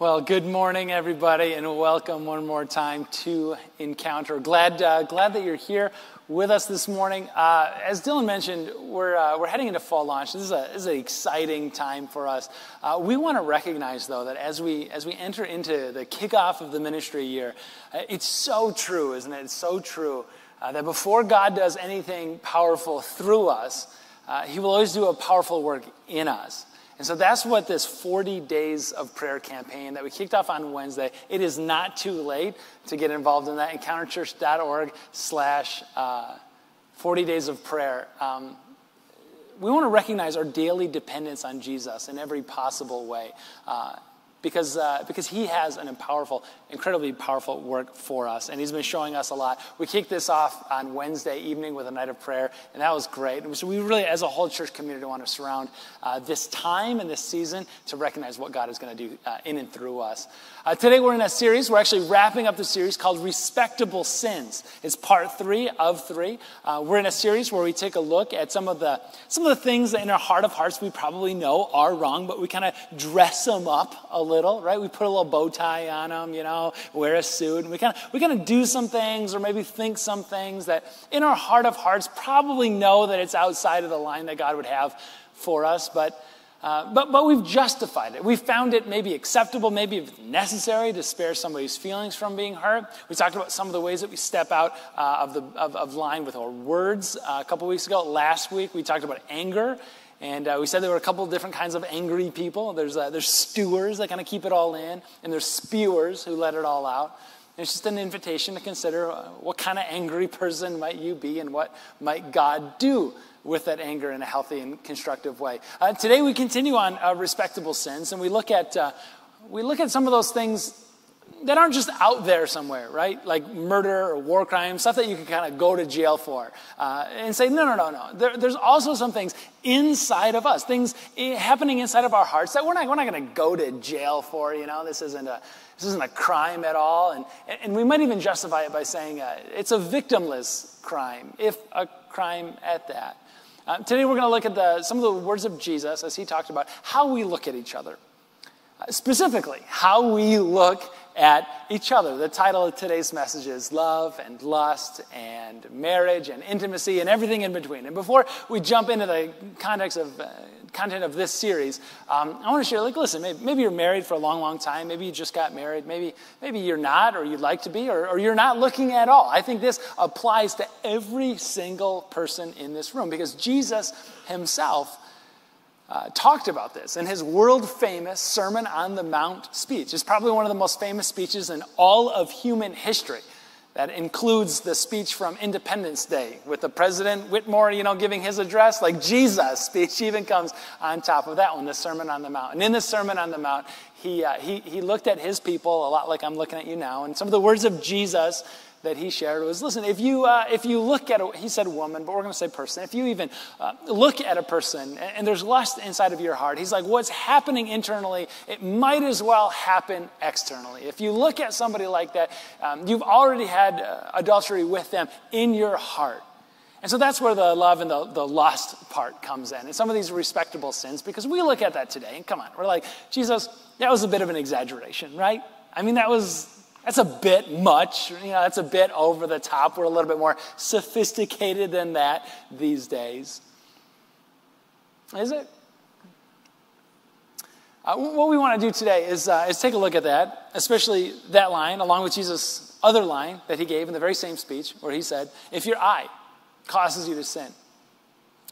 Well, good morning, everybody, and welcome one more time to Encounter. Glad, uh, glad that you're here with us this morning. Uh, as Dylan mentioned, we're, uh, we're heading into fall launch. This is, a, this is an exciting time for us. Uh, we want to recognize, though, that as we, as we enter into the kickoff of the ministry year, uh, it's so true, isn't it? It's so true uh, that before God does anything powerful through us, He will always do a powerful work in us. And so that's what this 40 days of prayer campaign that we kicked off on Wednesday. It is not too late to get involved in that. Encounterchurch.org slash uh, 40 days of prayer. Um, we want to recognize our daily dependence on Jesus in every possible way. Uh, because, uh, because he has an powerful, incredibly powerful work for us, and he's been showing us a lot. We kicked this off on Wednesday evening with a night of prayer, and that was great. And so we really, as a whole church community, want to surround uh, this time and this season to recognize what God is going to do uh, in and through us. Uh, today we're in a series. We're actually wrapping up the series called Respectable Sins. It's part three of three. Uh, we're in a series where we take a look at some of the some of the things that in our heart of hearts we probably know are wrong, but we kind of dress them up a little, right? We put a little bow tie on them, you know, wear a suit, and we kind of we kind of do some things or maybe think some things that in our heart of hearts probably know that it's outside of the line that God would have for us, but uh, but, but we've justified it. We've found it maybe acceptable, maybe necessary to spare somebody's feelings from being hurt. We talked about some of the ways that we step out uh, of, the, of, of, line with our words uh, a couple weeks ago. Last week, we talked about anger. And uh, we said there were a couple different kinds of angry people. There's, uh, there's stewers that kind of keep it all in, and there's spewers who let it all out. And it's just an invitation to consider what kind of angry person might you be and what might God do with that anger in a healthy and constructive way. Uh, today we continue on uh, respectable sins, and we look at uh, we look at some of those things that aren't just out there somewhere, right? Like murder or war crimes, stuff that you can kind of go to jail for, uh, and say, no, no, no, no. There, there's also some things inside of us, things happening inside of our hearts that we're not we're not going to go to jail for. You know, this isn't a this isn't a crime at all, and and we might even justify it by saying uh, it's a victimless crime, if a crime at that. Uh, today we're going to look at the, some of the words of Jesus as he talked about how we look at each other. Uh, specifically, how we look at each other. The title of today's message is Love and Lust and Marriage and Intimacy and everything in between. And before we jump into the context of uh, content of this series, um, I want to share like, listen, maybe, maybe, you're married for a long, long time. Maybe you just got married. Maybe, maybe you're not, or you'd like to be, or, or you're not looking at all. I think this applies to every single person in this room because Jesus himself uh, talked about this in his world famous Sermon on the Mount speech. It's probably one of the most famous speeches in all of human history. That includes the speech from Independence Day with the President Whitmore, you know, giving his address. Like Jesus' speech even comes on top of that one, the Sermon on the Mount. And in the Sermon on the Mount, he, uh, he, he looked at his people a lot like I'm looking at you now. And some of the words of Jesus that he shared was listen, if you, uh, if you look at a, he said woman, but we're going to say person, if you even uh, look at a person and, and, there's lust inside of your heart, he's like, what's happening internally, it might as well happen externally. If you look at somebody like that, um, you've already had uh, adultery with them in your heart. And so that's where the love and the, the lust part comes in. And some of these respectable sins, because we look at that today, and come on, we're like, Jesus, that was a bit of an exaggeration, right? I mean, that was that's a bit much. You know, that's a bit over the top. We're a little bit more sophisticated than that these days. Is it? Uh, what we want to do today is, uh, is take a look at that, especially that line, along with Jesus' other line that he gave in the very same speech, where he said, If your eye causes you to sin,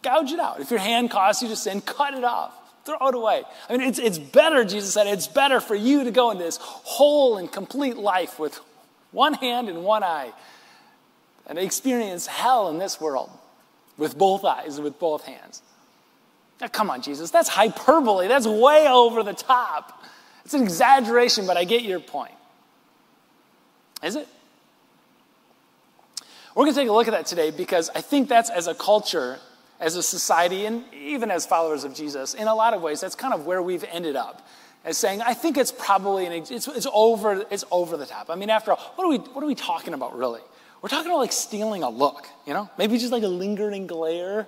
gouge it out. If your hand causes you to sin, cut it off. Throw it away. I mean, it's, it's better, Jesus said, it's better for you to go in this whole and complete life with one hand and one eye and experience hell in this world with both eyes and with both hands. Now, come on, Jesus, that's hyperbole. That's way over the top. It's an exaggeration, but I get your point. Is it? We're going to take a look at that today because I think that's as a culture as a society and even as followers of Jesus, in a lot of ways, that's kind of where we've ended up. As saying, I think it's probably an, it's, it's over it's over the top. I mean, after all, what are we what are we talking about really? We're talking about like stealing a look, you know, maybe just like a lingering glare.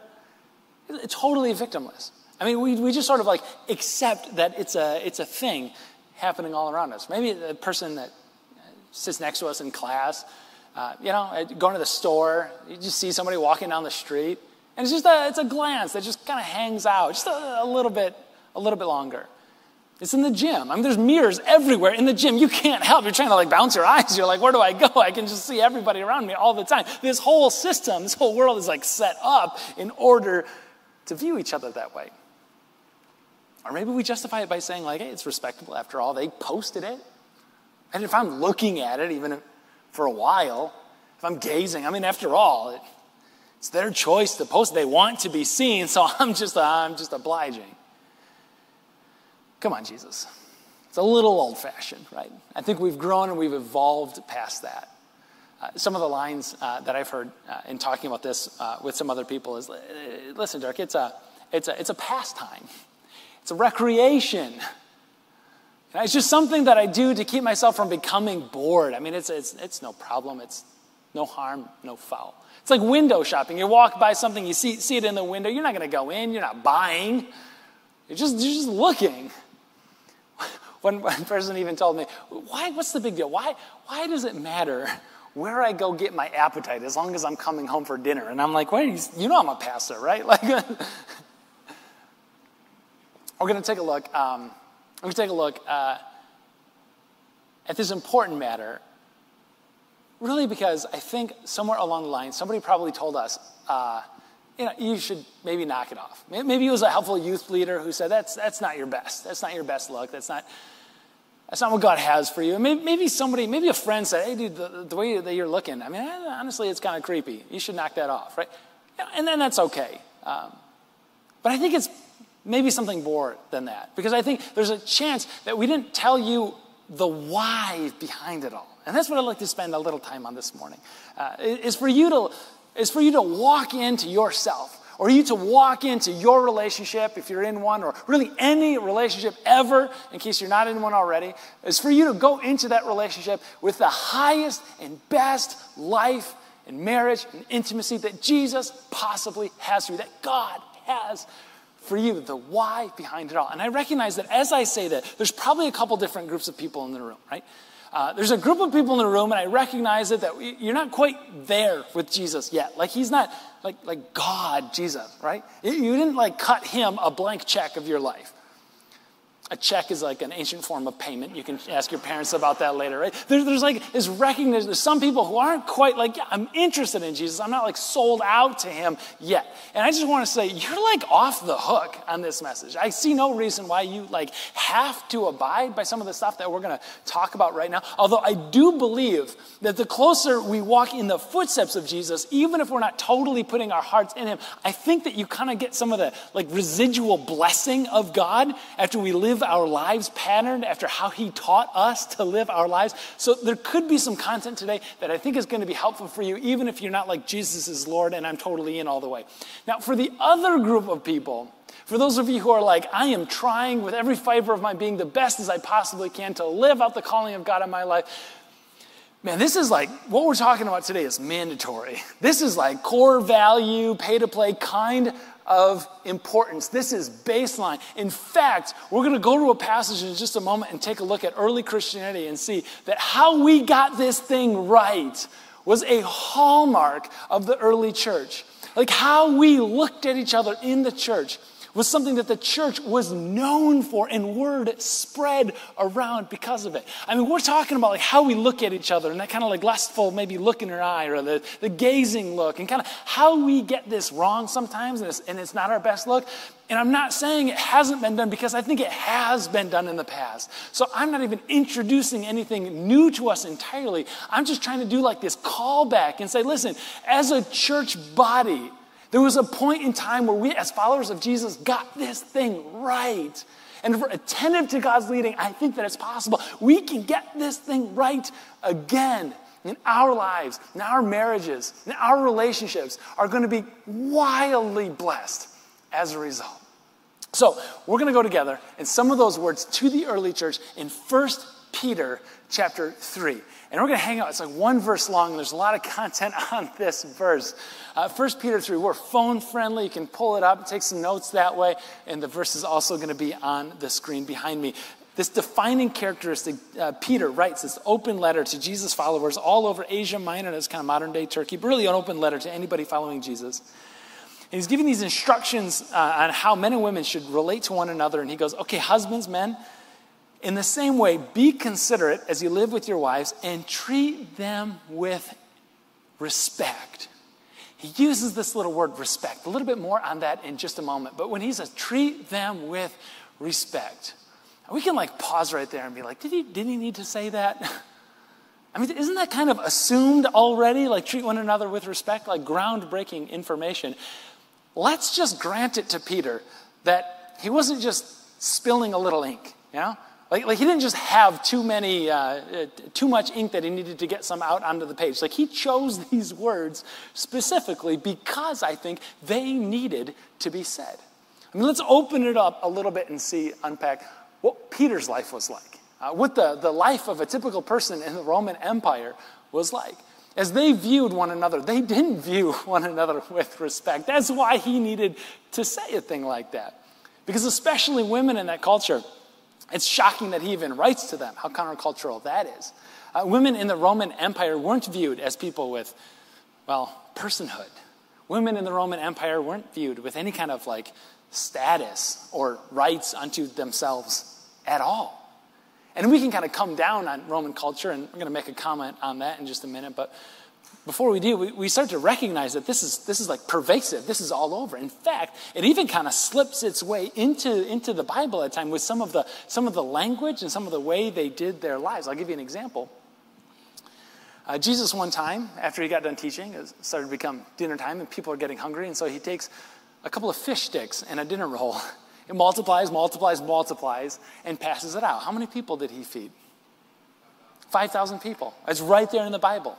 It's totally victimless. I mean, we, we just sort of like accept that it's a it's a thing happening all around us. Maybe the person that sits next to us in class, uh, you know, going to the store, you just see somebody walking down the street, and it's just a, it's a glance that just kind of hangs out just a, a little bit, a little bit longer. It's in the gym. I mean, there's mirrors everywhere in the gym. You can't help. You're trying to like bounce your eyes. You're like, where do I go? I can just see everybody around me all the time. This whole system, this whole world is like set up in order to view each other that way. Or maybe we justify it by saying, like, hey, it's respectable after all. They posted it. And if I'm looking at it, even for a while, if I'm gazing, I mean, after all, it, it's their choice to post. They want to be seen, so I'm just, I'm just obliging. Come on, Jesus. It's a little old fashioned, right? I think we've grown and we've evolved past that. Uh, some of the lines uh, that I've heard uh, in talking about this uh, with some other people is listen, Dirk, it's a, it's, a, it's a pastime, it's a recreation. It's just something that I do to keep myself from becoming bored. I mean, it's, it's, it's no problem, it's no harm, no foul. It's like window shopping. You walk by something, you see, see it in the window, you're not going to go in, you're not buying, you're just, you're just looking. One, one person even told me, why, what's the big deal? Why, why does it matter where I go get my appetite as long as I'm coming home for dinner? And I'm like, wait, you know I'm a pastor, right? Like, we're going to take a look. Um, we're going to take a look uh, at this important matter, really because I think somewhere along the line, somebody probably told us, uh, you know, you should maybe knock it off. Maybe it was a helpful youth leader who said, that's, that's not your best. That's not your best look. That's not, that's not what God has for you. Maybe, maybe somebody, maybe a friend said, hey, dude, the, the way that you're looking, I mean, honestly, it's kind of creepy. You should knock that off, right? And then that's okay. Um, but I think it's maybe something more than that. Because I think there's a chance that we didn't tell you the why behind it all. And that's what I'd like to spend a little time on this morning. Uh, is for you to is for you to walk into yourself or you to walk into your relationship, if you're in one, or really any relationship ever, in case you're not in one already, is for you to go into that relationship with the highest and best life and marriage and intimacy that Jesus possibly has for you, that God has for you, the why behind it all. And I recognize that as I say that, there's probably a couple different groups of people in the room, right? Uh, there's a group of people in the room, and I recognize it that you're not quite there with Jesus yet. Like he's not like like God, Jesus, right? You didn't like cut him a blank check of your life. A check is like an ancient form of payment. You can ask your parents about that later, right? There, there's like this recognition. There's some people who aren't quite like, yeah, I'm interested in Jesus. I'm not like sold out to him yet. And I just want to say, you're like off the hook on this message. I see no reason why you like have to abide by some of the stuff that we're going to talk about right now. Although I do believe that the closer we walk in the footsteps of Jesus, even if we're not totally putting our hearts in him, I think that you kind of get some of the like residual blessing of God after we live live our lives patterned after how He taught us to live our lives. So there could be some content today that I think is going to be helpful for you, even if you're not like Jesus is Lord and I'm totally in all the way. Now, for the other group of people, for those of you who are like, I am trying with every fiber of my being the best as I possibly can to live out the calling of God in my life, Man, this is like what we're talking about today is mandatory. This is like core value, pay to play kind of importance. This is baseline. In fact, we're going to go to a passage in just a moment and take a look at early Christianity and see that how we got this thing right was a hallmark of the early church. Like how we looked at each other in the church was something that the church was known for, and word spread around because of it. I mean, we're talking about like how we look at each other and that kind of like lustful, maybe look in her eye or the, the gazing look, and kind of how we get this wrong sometimes, and it's, and it's not our best look. And I'm not saying it hasn't been done because I think it has been done in the past. So I'm not even introducing anything new to us entirely. I'm just trying to do like this callback and say, listen, as a church body, there was a point in time where we, as followers of Jesus, got this thing right. And if we're attentive to God's leading, I think that it's possible. We can get this thing right again. In our lives, in our marriages, in our relationships are going to be wildly blessed as a result. So, we're going to go together in some of those words to the early church in 1 Peter chapter 3. And we're going to hang out. It's like one verse long, and there's a lot of content on this verse. Uh, 1 Peter 3, we're phone friendly. You can pull it up, take some notes that way. And the verse is also going to be on the screen behind me. this defining characteristic, uh, Peter writes this open letter to Jesus' followers all over Asia Minor, that's kind of modern day Turkey, but really an open letter to anybody following Jesus. And he's giving these instructions uh, on how men and women should relate to one another. And he goes, okay, husbands, men, in the same way, be considerate as you live with your wives and treat them with respect. He uses this little word respect. A little bit more on that in just a moment. But when he says treat them with respect, we can like pause right there and be like, did he, did he need to say that? I mean, isn't that kind of assumed already? Like treat one another with respect, like groundbreaking information. Let's just grant it to Peter that he wasn't just spilling a little ink, you know? Like, like he didn't just have too many, uh, uh, too much ink that he needed to get some out onto the page. Like he chose these words specifically because I think they needed to be said. I mean, let's open it up a little bit and see, unpack what Peter's life was like, uh, what the, the life of a typical person in the Roman Empire was like. As they viewed one another, they didn't view one another with respect. That's why he needed to say a thing like that. Because especially women in that culture, it's shocking that he even writes to them, how countercultural that is. Uh, women in the Roman Empire weren't viewed as people with, well, personhood. Women in the Roman Empire weren't viewed with any kind of like status or rights unto themselves at all. And we can kind of come down on Roman culture, and I'm going to make a comment on that in just a minute, but before we do, we, we start to recognize that this is, this is like pervasive. This is all over. In fact, it even kind of slips its way into, into the Bible at times with some of, the, some of the language and some of the way they did their lives. I'll give you an example. Uh, Jesus, one time, after he got done teaching, it started to become dinner time, and people are getting hungry, and so he takes a couple of fish sticks and a dinner roll. It multiplies, multiplies, multiplies, and passes it out. How many people did he feed? 5,000 people. It's right there in the Bible.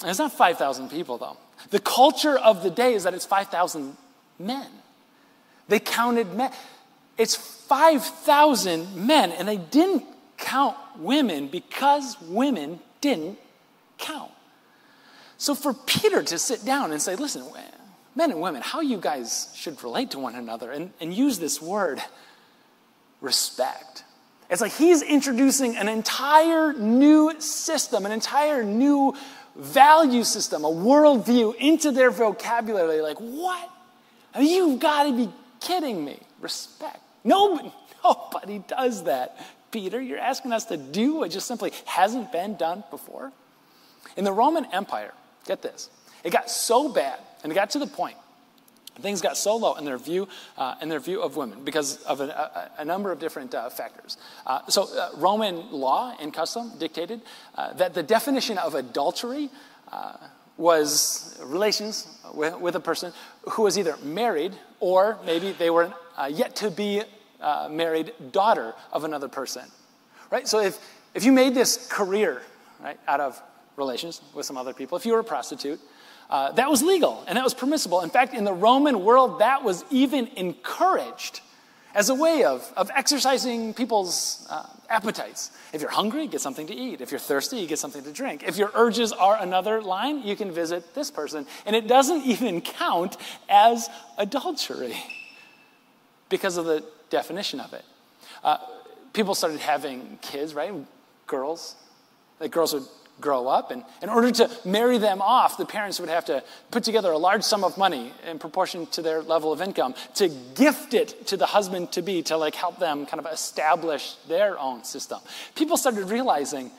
And it's not 5,000 people, though. The culture of the day is that it's 5,000 men. They counted men. It's 5,000 men, and they didn't count women because women didn't count. So for Peter to sit down and say, listen, men and women, how you guys should relate to one another, and, and use this word, respect. It's like he's introducing an entire new system, an entire new value system, a worldview into their vocabulary. Like, what? I mean, you've got to be kidding me. Respect. Nobody, nobody does that. Peter, you're asking us to do what just simply hasn't been done before? In the Roman Empire, get this, it got so bad, and it got to the point Things got so low in their view, uh, in their view of women because of a, a, a number of different uh, factors. Uh, so, uh, Roman law and custom dictated uh, that the definition of adultery uh, was relations with, with, a person who was either married or maybe they were yet to be married daughter of another person. Right? So, if, if you made this career right, out of relations with some other people, if you were a prostitute, uh, that was legal and that was permissible. In fact, in the Roman world, that was even encouraged as a way of, of exercising people's uh, appetites. If you're hungry, get something to eat. If you're thirsty, you get something to drink. If your urges are another line, you can visit this person. And it doesn't even count as adultery because of the definition of it. Uh, people started having kids, right? Girls. Like girls would grow up. And in order to marry them off, the parents would have to put together a large sum of money in proportion to their level of income to gift it to the husband to be to like help them kind of establish their own system. People started realizing,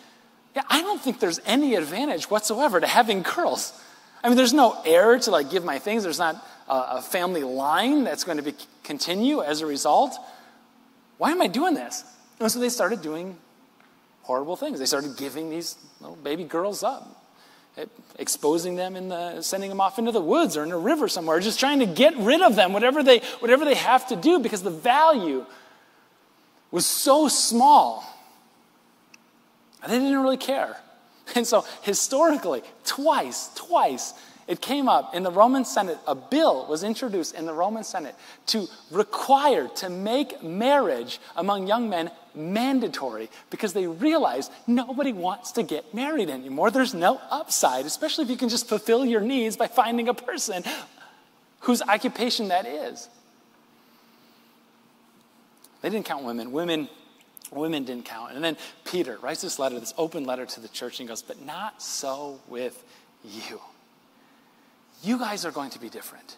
yeah, I don't think there's any advantage whatsoever to having girls. I mean, there's no heir to like give my things. There's not a, family line that's going to be continue as a result. Why am I doing this? And so they started doing horrible things. They started giving these little baby girls up, eh, exposing them in the, sending them off into the woods or in a river somewhere, just trying to get rid of them, whatever they, whatever they have to do, because the value was so small. They didn't really care. And so, historically, twice, twice, it came up in the Roman Senate, a bill was introduced in the Roman Senate to require, to make marriage among young men mandatory because they realize nobody wants to get married anymore. There's no upside, especially if you can just fulfill your needs by finding a person whose occupation that is. They didn't count women. Women women didn't count. And then Peter writes this letter, this open letter to the church, and goes, But not so with you. You guys are going to be different.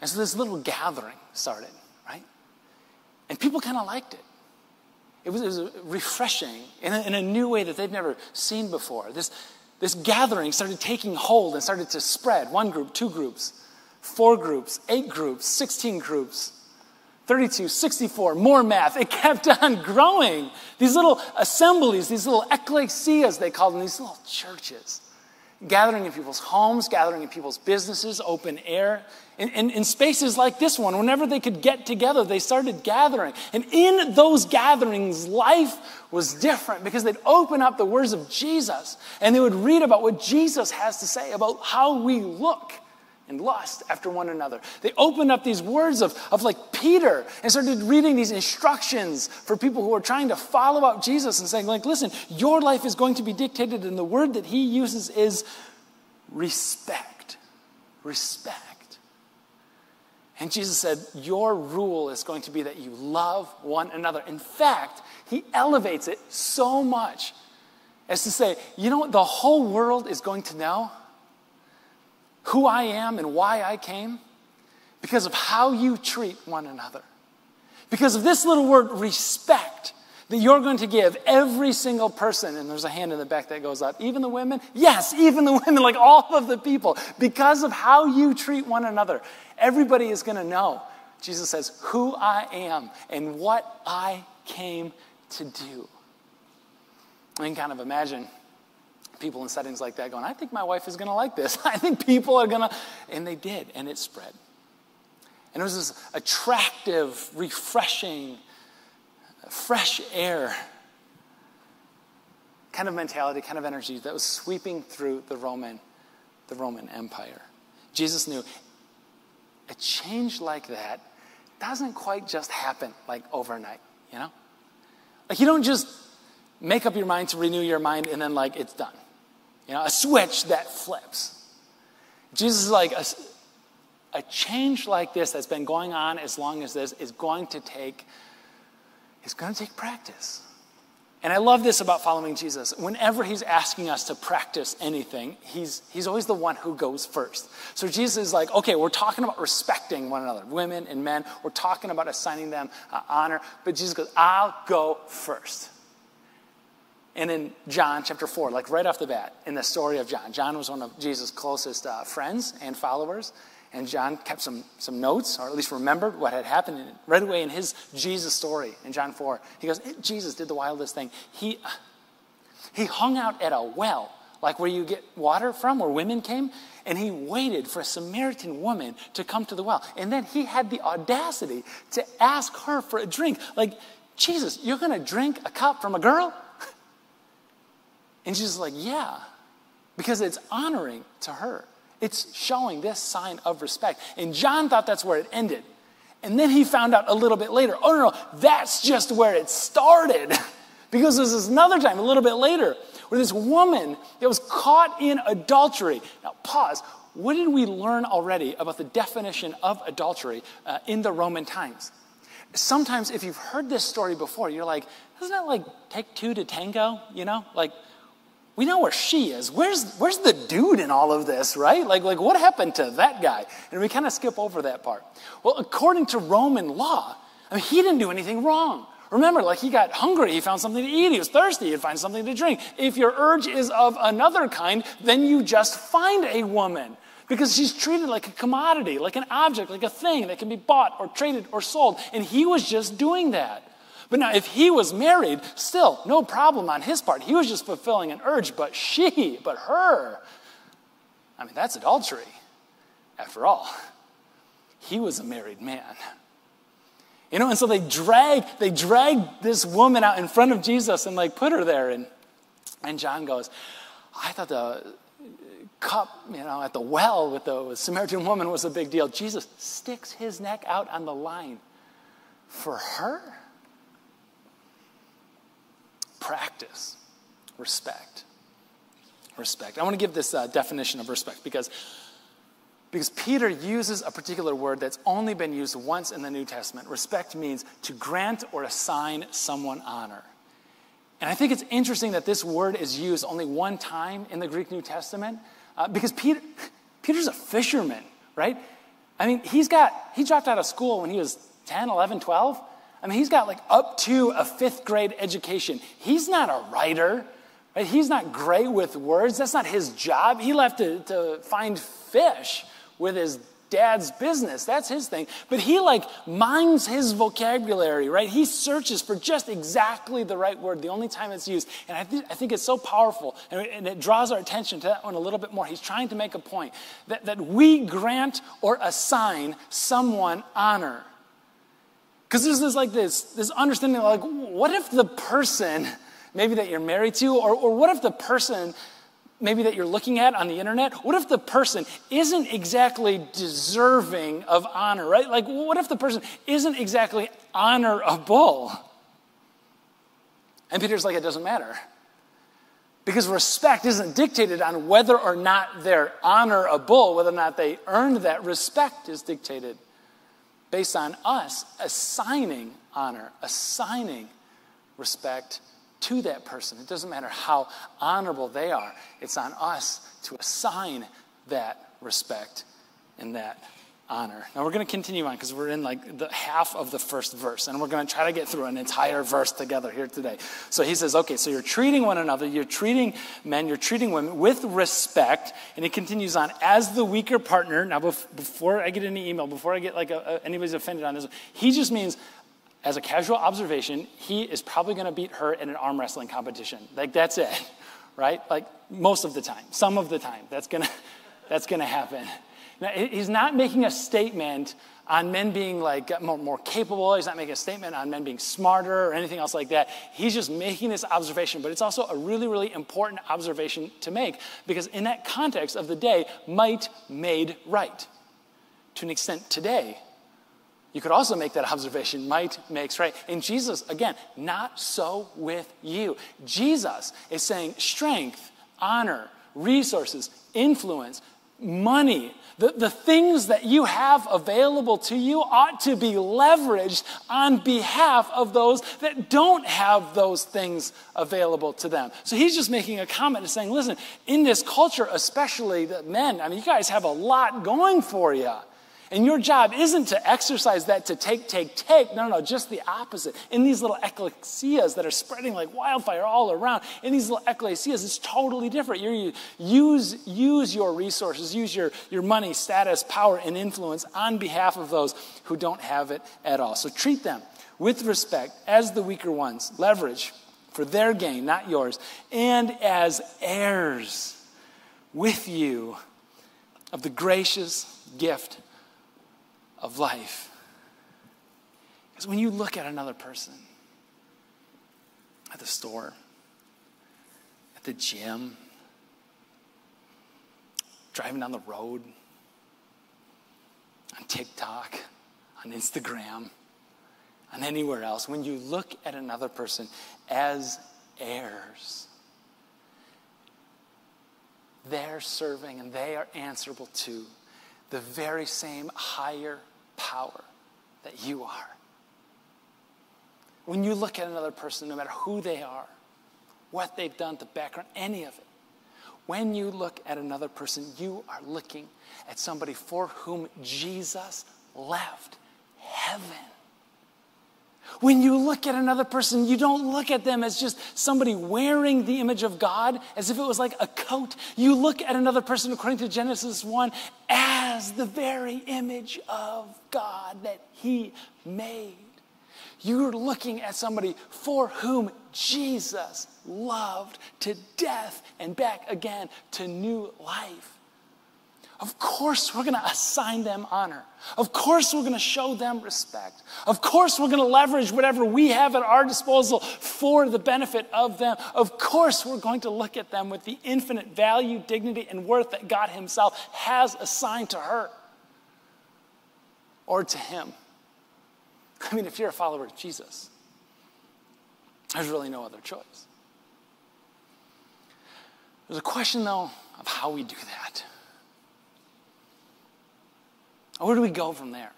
And so this little gathering started? And people kind of liked it. It was, it was refreshing in a, in a new way that they've never seen before. This, this gathering started taking hold and started to spread one group, two groups, four groups, eight groups, 16 groups. 32, 64, more math. It kept on growing. These little assemblies, these little ecclesias, they called them, these little churches, gathering in people's homes, gathering in people's businesses, open air. In, in, in, spaces like this one, whenever they could get together, they started gathering. And in those gatherings, life was different because they'd open up the words of Jesus and they would read about what Jesus has to say about how we look and lust after one another. They opened up these words of, of like Peter and started reading these instructions for people who are trying to follow out Jesus and saying, like, listen, your life is going to be dictated, and the word that he uses is respect. Respect. And Jesus said, Your rule is going to be that you love one another. In fact, he elevates it so much as to say, you know what the whole world is going to know? Who I am and why I came? Because of how you treat one another. Because of this little word, respect, that you're going to give every single person. And there's a hand in the back that goes up. Even the women? Yes, even the women, like all of the people. Because of how you treat one another, everybody is going to know. Jesus says, who I am and what I came to do. Can kind of imagine people in settings like that going, I think my wife is going to like this. I think people are going to. And they did, and it spread. And it was this attractive, refreshing, fresh air kind of mentality, kind of energy that was sweeping through the Roman, the Roman Empire. Jesus knew a change like that doesn't quite just happen like overnight, you know? Like you don't just make up your mind to renew your mind and then like it's done. You know, a switch that flips. Jesus is like, a, a change like this that's been going on as long as this is going to take, it's going to take practice. And I love this about following Jesus. Whenever he's asking us to practice anything, he's, he's always the one who goes first. So Jesus is like, okay, we're talking about respecting one another, women and men. We're talking about assigning them uh, honor. But Jesus goes, I'll go first. And in John chapter 4, like right off the bat, in the story of John, John was one of Jesus' closest uh, friends and followers. And John kept some, some notes, or at least remembered what had happened right away in his Jesus story in John 4. He goes, Jesus did the wildest thing. He, he hung out at a well, like where you get water from, where women came, and he waited for a Samaritan woman to come to the well. And then he had the audacity to ask her for a drink. Like, Jesus, you're going to drink a cup from a girl? And she's like, Yeah, because it's honoring to her. It's showing this sign of respect. And John thought that's where it ended. And then he found out a little bit later, oh, no, no, that's just where it started. because this another time, a little bit later, where this woman that was caught in adultery. Now, pause. What did we learn already about the definition of adultery uh, in the Roman times? Sometimes, if you've heard this story before, you're like, doesn't that like take two to tango? You know, like we know where she is. Where's, where's the dude in all of this, right? Like, like, what happened to that guy? And we kind of skip over that part. Well, according to Roman law, I mean, he didn't do anything wrong. Remember, like he got hungry, he found something to eat, he was thirsty, he'd find something to drink. If your urge is of another kind, then you just find a woman because she's treated like a commodity, like an object, like a thing that can be bought or traded or sold. And he was just doing that. But now, if he was married, still no problem on his part. He was just fulfilling an urge, but she, but her, I mean, that's adultery. After all, he was a married man. You know, and so they drag, they drag this woman out in front of Jesus and like put her there. And, and John goes, I thought the cup, you know, at the well with the Samaritan woman was a big deal. Jesus sticks his neck out on the line for her practice respect. Respect. I want to give this uh, definition of respect because Because Peter uses a particular word that's only been used once in the New Testament. Respect means to grant or assign someone honor. And I think it's interesting that this word is used only one time in the Greek New Testament uh, because Peter, Peter's a fisherman, right? I mean, he's got, he dropped out of school when he was 10, 11, 12. I mean, he's got like up to a fifth grade education. He's not a writer, right? He's not great with words. That's not his job. He left to, to find fish with his dad's business. That's his thing. But he like mines his vocabulary, right? He searches for just exactly the right word, the only time it's used. And I, th- I think it's so powerful and, and it draws our attention to that one a little bit more. He's trying to make a point that, that we grant or assign someone honor. Because there's this like this, this understanding like, what if the person maybe that you're married to, or, or what if the person maybe that you're looking at on the internet, what if the person isn't exactly deserving of honor, right? Like, what if the person isn't exactly honorable? And Peter's like, it doesn't matter. Because respect isn't dictated on whether or not they're honorable, whether or not they earned that. Respect is dictated based on us assigning honor, assigning respect to that person. It doesn't matter how honorable they are, it's on us to assign that respect and that honor. Now we're going to continue on because we're in like the half of the first verse and we're going to try to get through an entire verse together here today. So he says, okay, so you're treating one another, you're treating men, you're treating women with respect. And he continues on, as the weaker partner. Now, before I get any email, before I get like a, a, anybody's offended on this, he just means as a casual observation, he is probably going to beat her in an arm wrestling competition. Like, that's it, right? Like, most of the time, some of the time, that's going to that's going to happen. Now, he's not making a statement on men being like more, more capable. He's not making a statement on men being smarter or anything else like that. He's just making this observation, but it's also a really, really important observation to make because in that context of the day, might made right. To an extent, today, you could also make that observation might makes right. And Jesus, again, not so with you. Jesus is saying strength, honor, resources, influence, money, the, the things that you have available to you ought to be leveraged on behalf of those that don't have those things available to them. So he's just making a comment and saying, listen, in this culture, especially the men, I mean, you guys have a lot going for you. And your job isn't to exercise that to take, take, take. No, no, no, just the opposite. In these little ecclesias that are spreading like wildfire all around, in these little ecclesias, it's totally different. you use, use your resources, use your, your money, status, power, and influence on behalf of those who don't have it at all. So treat them with respect as the weaker ones, leverage for their gain, not yours, and as heirs with you of the gracious gift of life. Because when you look at another person, at the store, at the gym, driving down the road, on TikTok, on Instagram, on anywhere else, when you look at another person as heirs, they're serving and they are answerable to the very same higher power that you are. When you look at another person, no matter who they are, what they've done, the background, any of it, when you look at another person, you are looking at somebody for whom Jesus left heaven. When you look at another person, you don't look at them as just somebody wearing the image of God as if it was like a coat. You look at another person, according to Genesis 1, as the very image of God that He made. You're looking at somebody for whom Jesus loved to death and back again to new life. Of course, we're going to assign them honor. Of course, we're going to show them respect. Of course, we're going to leverage whatever we have at our disposal for the benefit of them. Of course, we're going to look at them with the infinite value, dignity, and worth that God Himself has assigned to her or to Him. I mean, if you're a follower of Jesus, there's really no other choice. There's a question, though, of how we do that. Where do we go from there?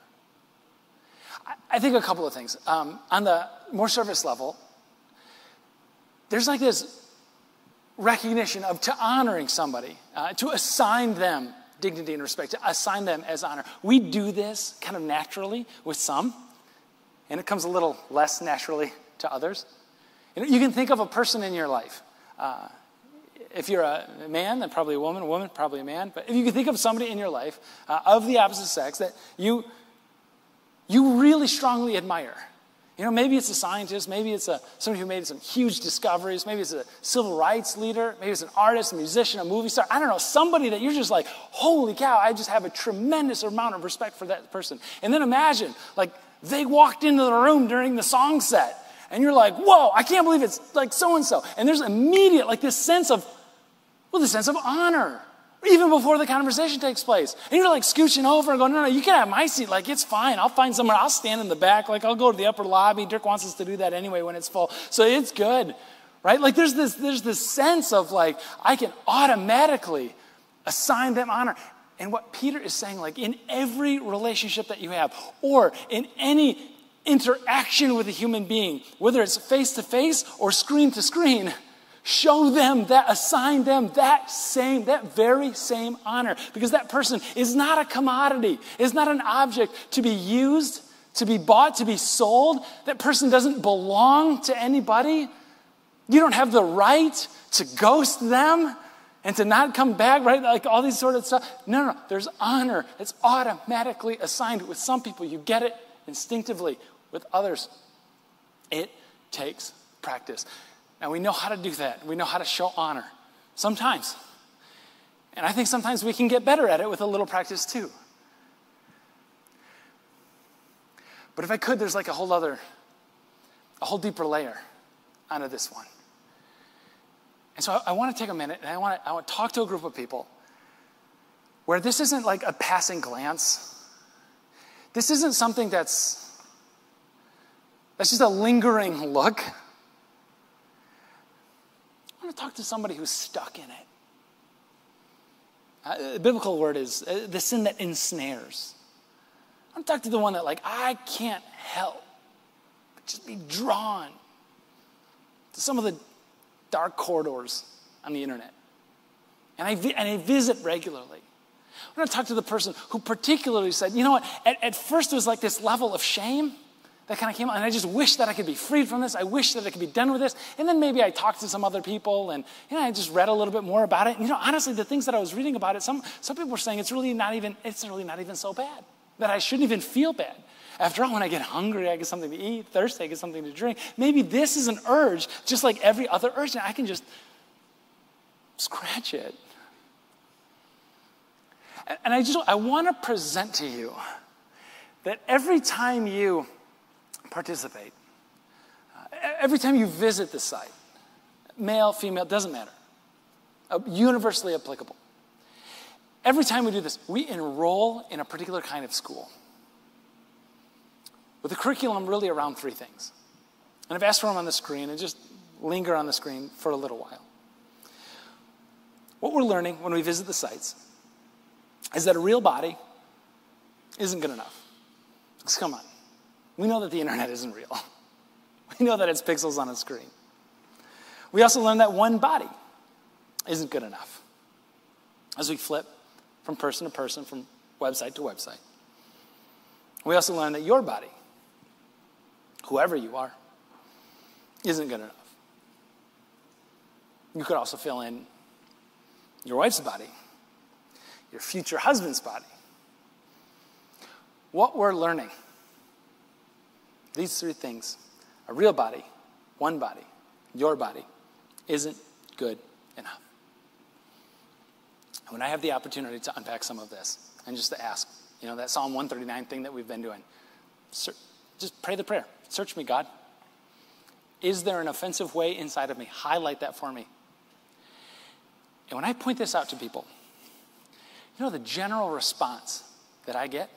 I, think a couple of things. Um, on the more surface level, there's like this recognition of to honoring somebody, uh, to assign them dignity and respect, to assign them as honor. We do this kind of naturally with some, and it comes a little less naturally to others. You can think of a person in your life. Uh, if you're a man, then probably a woman, a woman, probably a man. But if you can think of somebody in your life uh, of the opposite sex that you, you really strongly admire, you know, maybe it's a scientist, maybe it's a, somebody who made some huge discoveries, maybe it's a civil rights leader, maybe it's an artist, a musician, a movie star. I don't know, somebody that you're just like, holy cow, I just have a tremendous amount of respect for that person. And then imagine, like, they walked into the room during the song set, and you're like, whoa, I can't believe it's like so and so. And there's immediate, like, this sense of, well, the sense of honor even before the conversation takes place. And you're like scooching over and going, no, no, you can have my seat. Like, it's fine. I'll find somewhere. I'll stand in the back. Like, I'll go to the upper lobby. Dirk wants us to do that anyway when it's full. So it's good, right? Like, there's this, there's this sense of like, I can automatically assign them honor. And what Peter is saying, like, in every relationship that you have, or in any interaction with a human being, whether it's face to face or screen to screen, Show them that, assign them that same, that very same honor. Because that person is not a commodity, is not an object to be used, to be bought, to be sold. That person doesn't belong to anybody. You don't have the right to ghost them and to not come back, right? Like all these sort of stuff. No, no, there's honor. It's automatically assigned. With some people, you get it instinctively. With others, it takes practice. And we know how to do that. We know how to show honor. Sometimes. And I think sometimes we can get better at it with a little practice too. But if I could, there's like a whole other, a whole deeper layer onto this one. And so I, I want to take a minute and I want to, I want to talk to a group of people where this isn't like a passing glance. This isn't something that's that's just a lingering look. Want to talk to somebody who's stuck in it. Uh, the biblical word is uh, the sin that ensnares. I want to talk to the one that, like, I can't help but just be drawn to some of the dark corridors on the internet. And I, vi- and I visit regularly. I want to talk to the person who particularly said, you know what, at, at first it was like this level of shame that kind of came out. And I just wish that I could be freed from this. I wish that I could be done with this. And then maybe I talked to some other people and you know, I just read a little bit more about it. And, you know, honestly, the things that I was reading about it, some, some people were saying it's really not even, it's really not even so bad. That I shouldn't even feel bad. After all, when I get hungry, I get something to eat, thirsty, I get something to drink. Maybe this is an urge, just like every other urge, and I can just scratch it. And I just I want to present to you that every time you participate. Uh, every time you visit the site, male, female, doesn't matter, uh, universally applicable. Every time we do this, we enroll in a particular kind of school with a curriculum really around three things. And I've asked for them on the screen and just linger on the screen for a little while. What we're learning when we visit the sites is that a real body isn't good enough. come on. We know that the internet isn't real. We know that it's pixels on a screen. We also learn that one body isn't good enough. As we flip from person to person, from website to website, we also learn that your body, whoever you are, isn't good enough. You could also fill in your wife's body, your future husband's body. What we're learning these three things a real body, one body, your body, isn't good enough. When I have the opportunity to unpack some of this and just to ask, you know, that Psalm 139 thing that we've been doing, just pray the prayer. Search me, God. Is there an offensive way inside of me? Highlight that for me. And when I point this out to people, you know the general response that I get?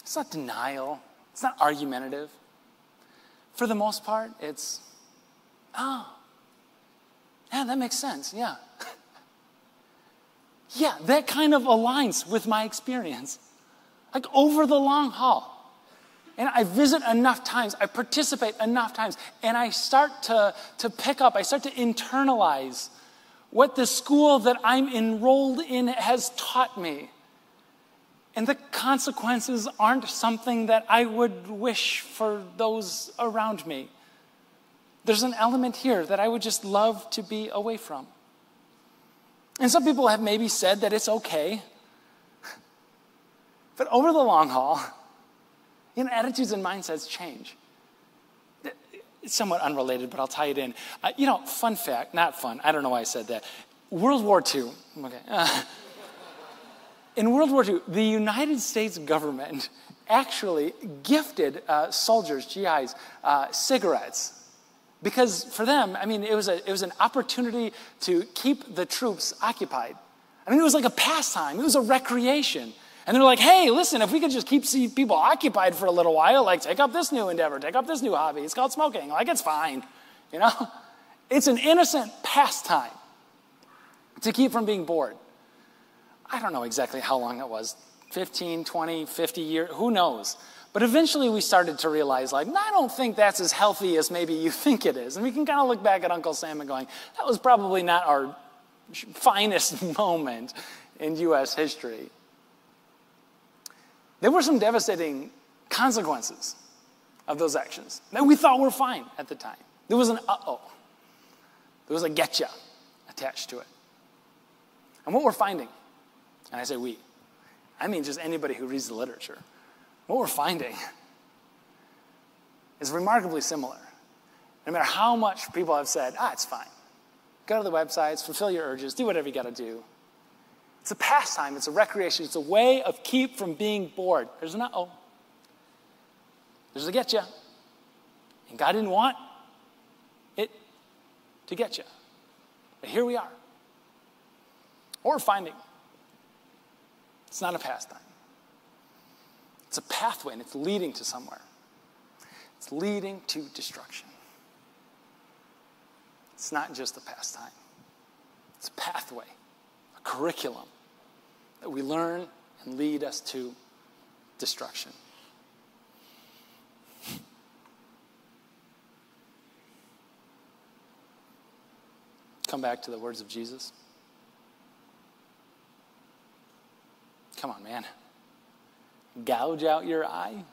It's not denial, it's not argumentative. For the most part, it's, oh, yeah, that makes sense. Yeah. yeah, that kind of aligns with my experience. like over the long haul. And I visit enough times, I participate enough times, and I start to, to pick up, I start to internalize what the school that I'm enrolled in has taught me. And the consequences aren't something that I would wish for those around me. There's an element here that I would just love to be away from. And some people have maybe said that it's okay. But over the long haul, you know, attitudes and mindsets change. It's somewhat unrelated, but I'll tie it in. Uh, you know, fun fact, not fun, I don't know why I said that. World War II, okay. Uh, in World War II, the United States government actually gifted uh, soldiers, GIs, uh, cigarettes. Because for them, I mean, it was, a, it was an opportunity to keep the troops occupied. I mean, it was like a pastime, it was a recreation. And they're like, hey, listen, if we could just keep people occupied for a little while, like take up this new endeavor, take up this new hobby. It's called smoking. Like, it's fine. You know? It's an innocent pastime to keep from being bored. I don't know exactly how long it was 15, 20, 50 years, who knows? But eventually we started to realize, like, I don't think that's as healthy as maybe you think it is. And we can kind of look back at Uncle Sam and going, that was probably not our finest moment in US history. There were some devastating consequences of those actions that we thought were fine at the time. There was an uh oh, there was a getcha attached to it. And what we're finding, and I say we, I mean just anybody who reads the literature, what we're finding is remarkably similar. No matter how much people have said, ah, it's fine. Go to the websites, fulfill your urges, do whatever you got to do. It's a pastime, it's a recreation, it's a way of keep from being bored. There's an oh. There's a get you. And God didn't want it to get you. But here we are. Or finding. It's not a pastime. It's a pathway and it's leading to somewhere. It's leading to destruction. It's not just a pastime, it's a pathway a curriculum that we learn and lead us to destruction. Come back to the words of Jesus. Come on, man. Gouge out your eye?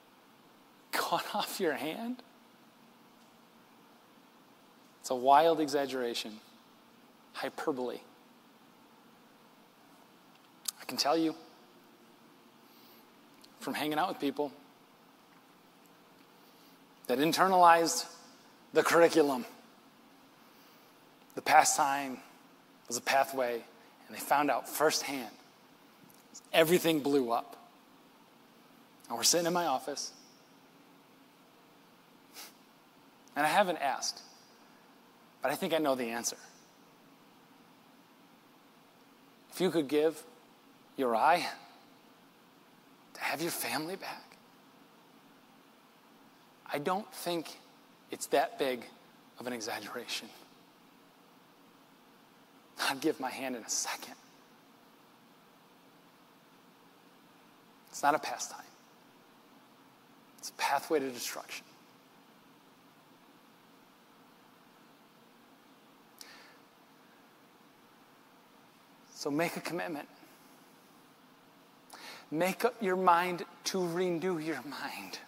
Cut off your hand? It's a wild exaggeration, hyperbole I can tell you from hanging out with people that internalized the curriculum. The pastime was a pathway, and they found out firsthand everything blew up. And we're sitting in my office, and I haven't asked, but I think I know the answer. If you could give your eye, to have your family back. I don't think it's that big of an exaggeration. I'd give my hand in a second. It's not a pastime, it's a pathway to destruction. So make a commitment. Make up your mind to renew your mind.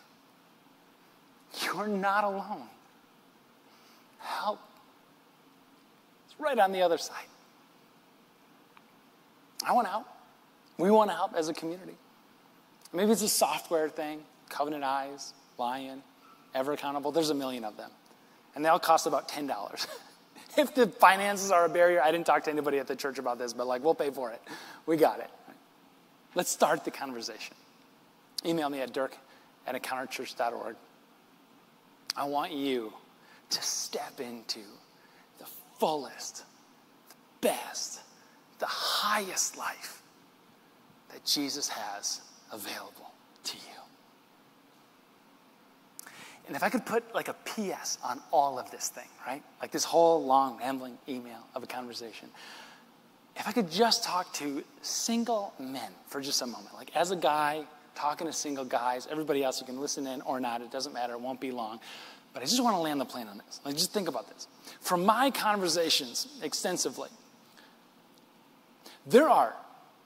You're not alone. Help. It's right on the other side. I want to help. We want to help as a community. Maybe it's a software thing, Covenant Eyes, Lion, Ever Accountable. There's a million of them. And they all cost about $10. if the finances are a barrier, I didn't talk to anybody at the church about this, but like, we'll pay for it. We got it. Let's start the conversation. Email me at dirk at encounterchurch.org. I want you to step into the fullest, the best, the highest life that Jesus has available to you. And if I could put like a PS on all of this thing, right? Like this whole long, rambling email of a conversation, if I could just talk to single men for just a moment, like as a guy talking to single guys, everybody else you can listen in or not, it doesn't matter, it won't be long. But I just want to land the plane on this. Like, just think about this. From my conversations extensively, there are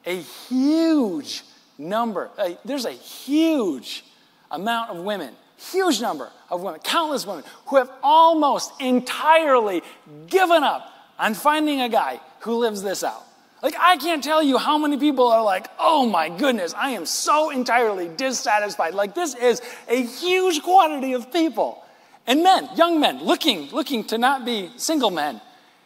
a huge number, there's a huge amount of women, huge number of women, countless women, who have almost entirely given up on finding a guy who lives this out. Like, I can't tell you how many people are like, oh my goodness, I am so entirely dissatisfied. Like, this is a huge quantity of people. And men, young men, looking, looking to not be single men.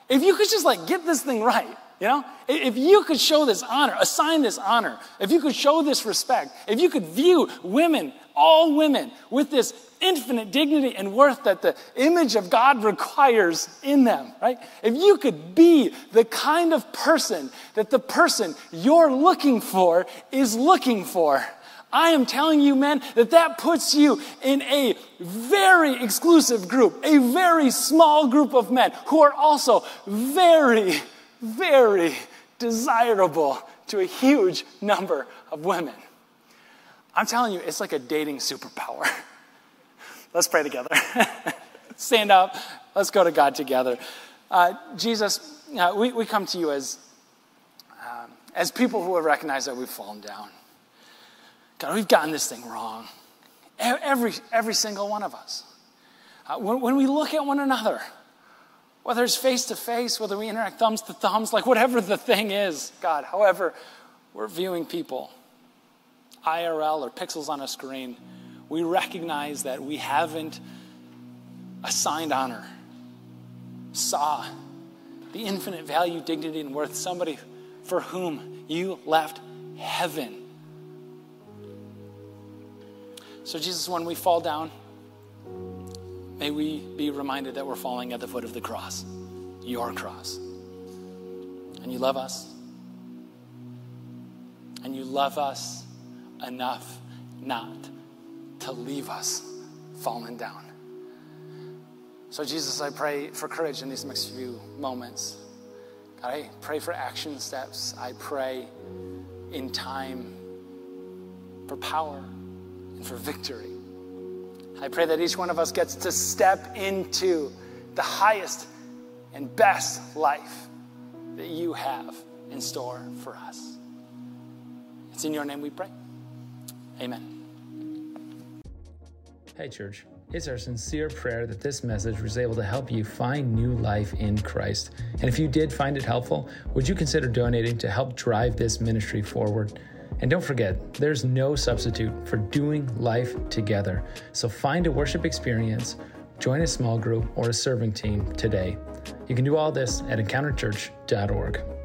If you could just like get this thing right, you know? If you could show this honor, assign this honor, if you could show this respect, if you could view women, all women, with this infinite dignity and worth that the image of God requires in them, right? If you could be the kind of person that the person you're looking for is looking for, I am telling you, men, that that puts you in a very exclusive group, a very small group of men who are also very, very desirable to a huge number of women. I'm telling you, it's like a dating superpower. Let's pray together. Stand up. Let's go to God together. Uh, Jesus, uh, we, we come to you as, um, as people who have recognized that we've fallen down. God, we've gotten this thing wrong. Every, every single one of us. Uh, when, when we look at one another, whether it's face to face, whether we interact thumbs to thumbs, like whatever the thing is, God, however we're viewing people, IRL or pixels on a screen, we recognize that we haven't assigned honor, saw the infinite value, dignity, and worth somebody for whom you left heaven. So, Jesus, when we fall down, may we be reminded that we're falling at the foot of the cross, your cross. And you love us. And you love us enough not to leave us fallen down. So, Jesus, I pray for courage in these next few moments. God, I pray for action steps. I pray in time for power and for victory. I pray that each one of us gets to step into the highest and best life that you have in store for us. It's in your name we pray. Amen. Hey, church. It's our sincere prayer that this message was able to help you find new life in Christ. And if you did find it helpful, would you consider donating to help drive this ministry forward? And don't forget, there's no substitute for doing life together. So find a worship experience, join a small group or a serving team today. You can do all this at encounterchurch.org.